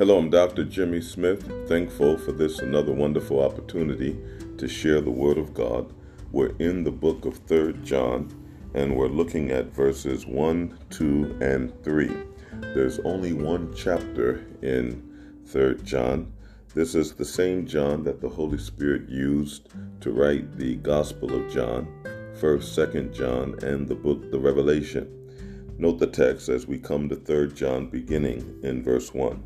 Hello, I'm Dr. Jimmy Smith, thankful for this another wonderful opportunity to share the Word of God. We're in the book of 3rd John, and we're looking at verses 1, 2, and 3. There's only one chapter in 3rd John. This is the same John that the Holy Spirit used to write the Gospel of John, 1st, 2nd John, and the book, the Revelation. Note the text as we come to 3rd John, beginning in verse 1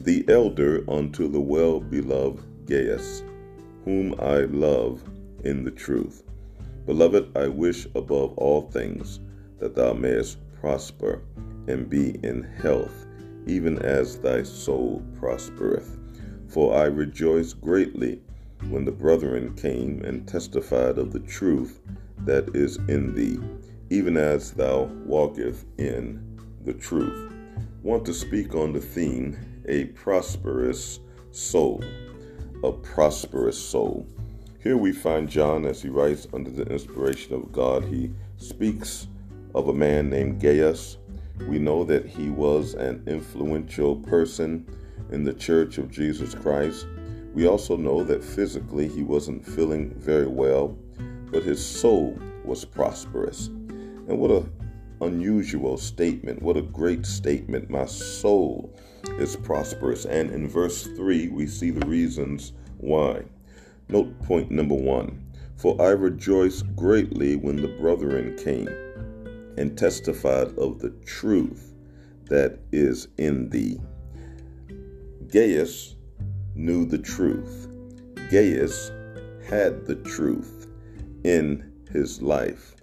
the elder unto the well beloved Gaius, whom I love in the truth. Beloved, I wish above all things that thou mayest prosper and be in health, even as thy soul prospereth. For I rejoiced greatly when the brethren came and testified of the truth that is in thee, even as thou walkest in the truth. Want to speak on the theme a prosperous soul. A prosperous soul. Here we find John as he writes under the inspiration of God. He speaks of a man named Gaius. We know that he was an influential person in the church of Jesus Christ. We also know that physically he wasn't feeling very well, but his soul was prosperous. And what a unusual statement. What a great statement. My soul is prosperous. And in verse 3, we see the reasons why. Note point number one For I rejoiced greatly when the brethren came and testified of the truth that is in thee. Gaius knew the truth. Gaius had the truth in his life.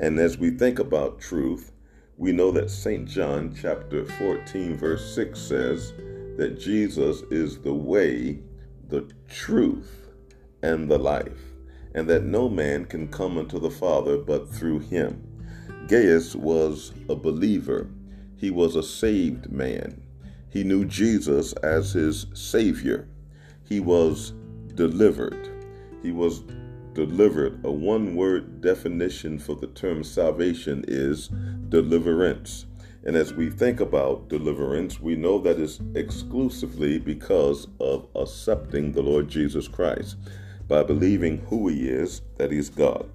And as we think about truth, we know that St. John chapter 14 verse 6 says that Jesus is the way, the truth, and the life, and that no man can come unto the Father but through him. Gaius was a believer. He was a saved man. He knew Jesus as his Savior. He was delivered. He was delivered. A one word definition for the term salvation is deliverance. And as we think about deliverance, we know that is exclusively because of accepting the Lord Jesus Christ, by believing who He is, that He's God,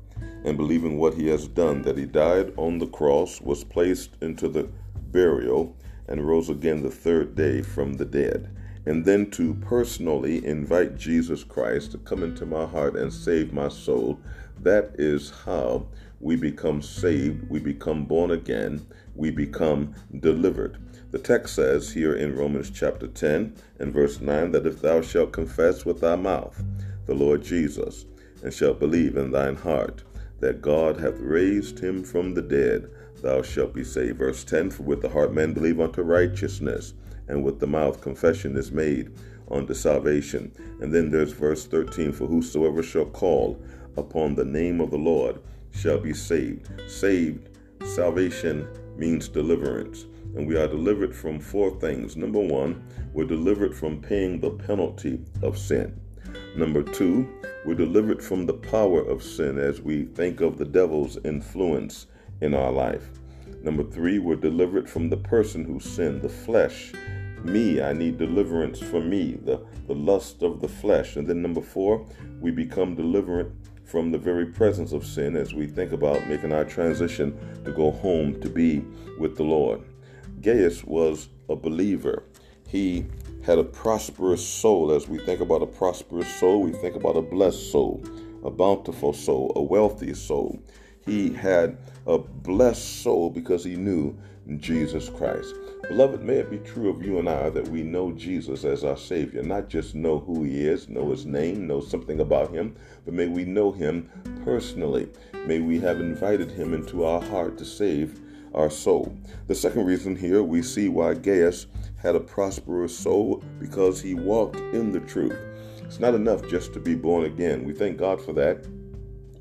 and believing what He has done, that He died on the cross, was placed into the burial, and rose again the third day from the dead and then to personally invite Jesus Christ to come into my heart and save my soul. That is how we become saved, we become born again, we become delivered. The text says here in Romans chapter 10 and verse 9 that if thou shalt confess with thy mouth the Lord Jesus, and shalt believe in thine heart that God hath raised him from the dead, thou shalt be saved. Verse 10 For with the heart men believe unto righteousness and with the mouth confession is made unto salvation. And then there's verse 13 For whosoever shall call upon the name of the Lord shall be saved. Saved, salvation means deliverance. And we are delivered from four things. Number one, we're delivered from paying the penalty of sin. Number two, we're delivered from the power of sin as we think of the devil's influence in our life. Number three, we're delivered from the person who sinned, the flesh. Me, I need deliverance from me, the, the lust of the flesh. And then number four, we become deliverant from the very presence of sin as we think about making our transition to go home to be with the Lord. Gaius was a believer. He had a prosperous soul. As we think about a prosperous soul, we think about a blessed soul, a bountiful soul, a wealthy soul he had a blessed soul because he knew Jesus Christ. Beloved, may it be true of you and I that we know Jesus as our Savior, not just know who He is, know His name, know something about Him, but may we know Him personally. May we have invited Him into our heart to save our soul. The second reason here we see why Gaius had a prosperous soul because he walked in the truth. It's not enough just to be born again. We thank God for that.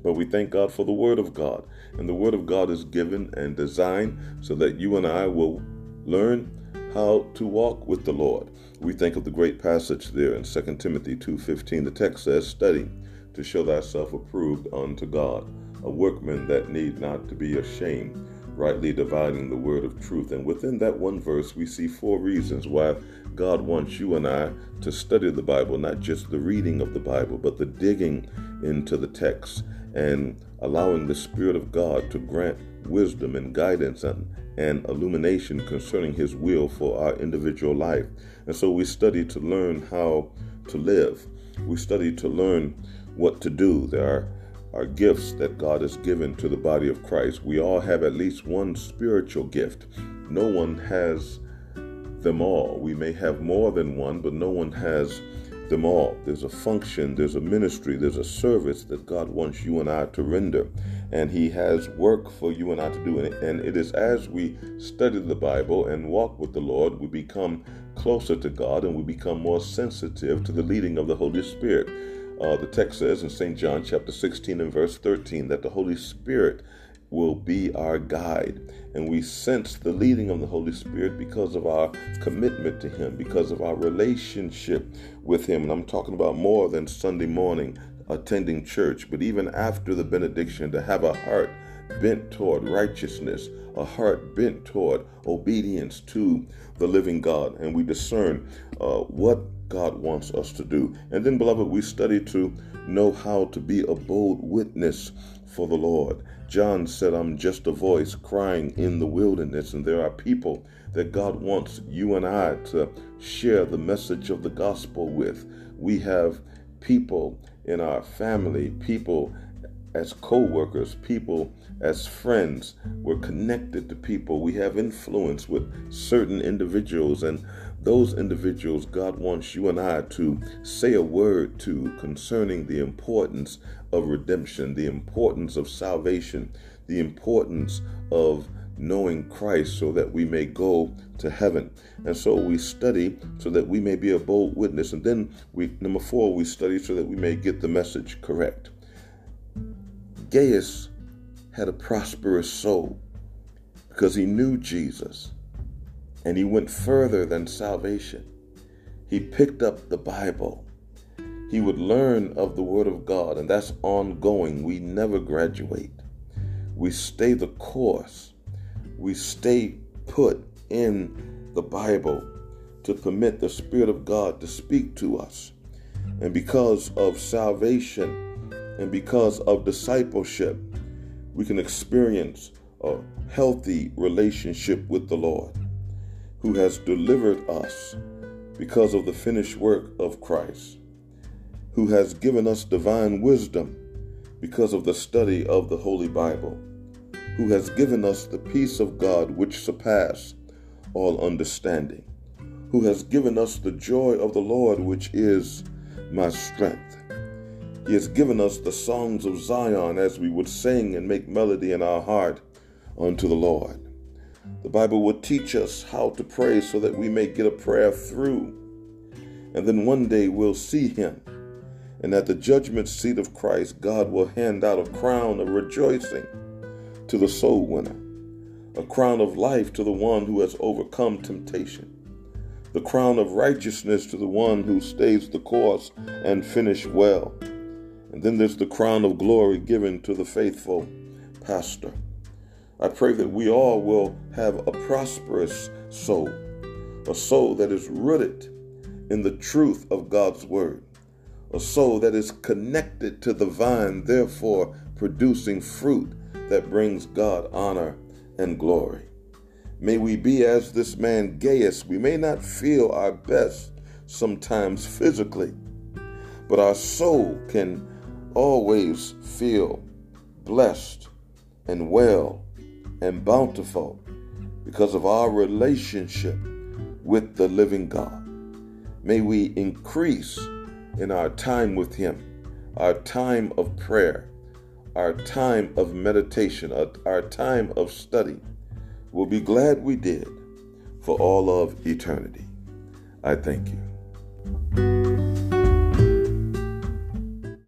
But we thank God for the Word of God. And the Word of God is given and designed so that you and I will learn how to walk with the Lord. We think of the great passage there in 2 Timothy 2:15. The text says, "Study to show thyself approved unto God, a workman that need not to be ashamed, rightly dividing the word of truth. And within that one verse, we see four reasons why God wants you and I to study the Bible, not just the reading of the Bible, but the digging into the text and allowing the Spirit of God to grant wisdom and guidance and, and illumination concerning His will for our individual life. And so we study to learn how to live. We study to learn what to do. There are, are gifts that God has given to the body of Christ. We all have at least one spiritual gift. No one has them all. We may have more than one, but no one has them all. There's a function, there's a ministry, there's a service that God wants you and I to render. And He has work for you and I to do. And it is as we study the Bible and walk with the Lord, we become closer to God and we become more sensitive to the leading of the Holy Spirit. Uh, the text says in St. John chapter 16 and verse 13 that the Holy Spirit will be our guide. And we sense the leading of the Holy Spirit because of our commitment to Him, because of our relationship with Him. And I'm talking about more than Sunday morning attending church, but even after the benediction, to have a heart bent toward righteousness, a heart bent toward obedience to the living God. And we discern uh, what God wants us to do. And then, beloved, we study to know how to be a bold witness for the Lord. John said, I'm just a voice crying in the wilderness, and there are people that God wants you and I to share the message of the gospel with. We have people in our family, people as co workers, people as friends. We're connected to people. We have influence with certain individuals, and those individuals God wants you and I to say a word to concerning the importance of redemption, the importance of salvation, the importance of knowing Christ so that we may go to heaven. And so we study so that we may be a bold witness. And then we number 4 we study so that we may get the message correct. Gaius had a prosperous soul because he knew Jesus and he went further than salvation. He picked up the Bible. He would learn of the Word of God, and that's ongoing. We never graduate. We stay the course. We stay put in the Bible to permit the Spirit of God to speak to us. And because of salvation and because of discipleship, we can experience a healthy relationship with the Lord who has delivered us because of the finished work of Christ, who has given us divine wisdom because of the study of the Holy Bible, who has given us the peace of God which surpasses all understanding, who has given us the joy of the Lord which is my strength. He has given us the songs of Zion as we would sing and make melody in our heart unto the Lord. The Bible will teach us how to pray so that we may get a prayer through. And then one day we'll see Him. And at the judgment seat of Christ, God will hand out a crown of rejoicing to the soul winner, a crown of life to the one who has overcome temptation, the crown of righteousness to the one who stays the course and finish well. And then there's the crown of glory given to the faithful pastor. I pray that we all will have a prosperous soul, a soul that is rooted in the truth of God's word, a soul that is connected to the vine, therefore producing fruit that brings God honor and glory. May we be as this man Gaius. We may not feel our best sometimes physically, but our soul can always feel blessed and well and bountiful because of our relationship with the living God. May we increase in our time with Him, our time of prayer, our time of meditation, our time of study. We'll be glad we did for all of eternity. I thank you.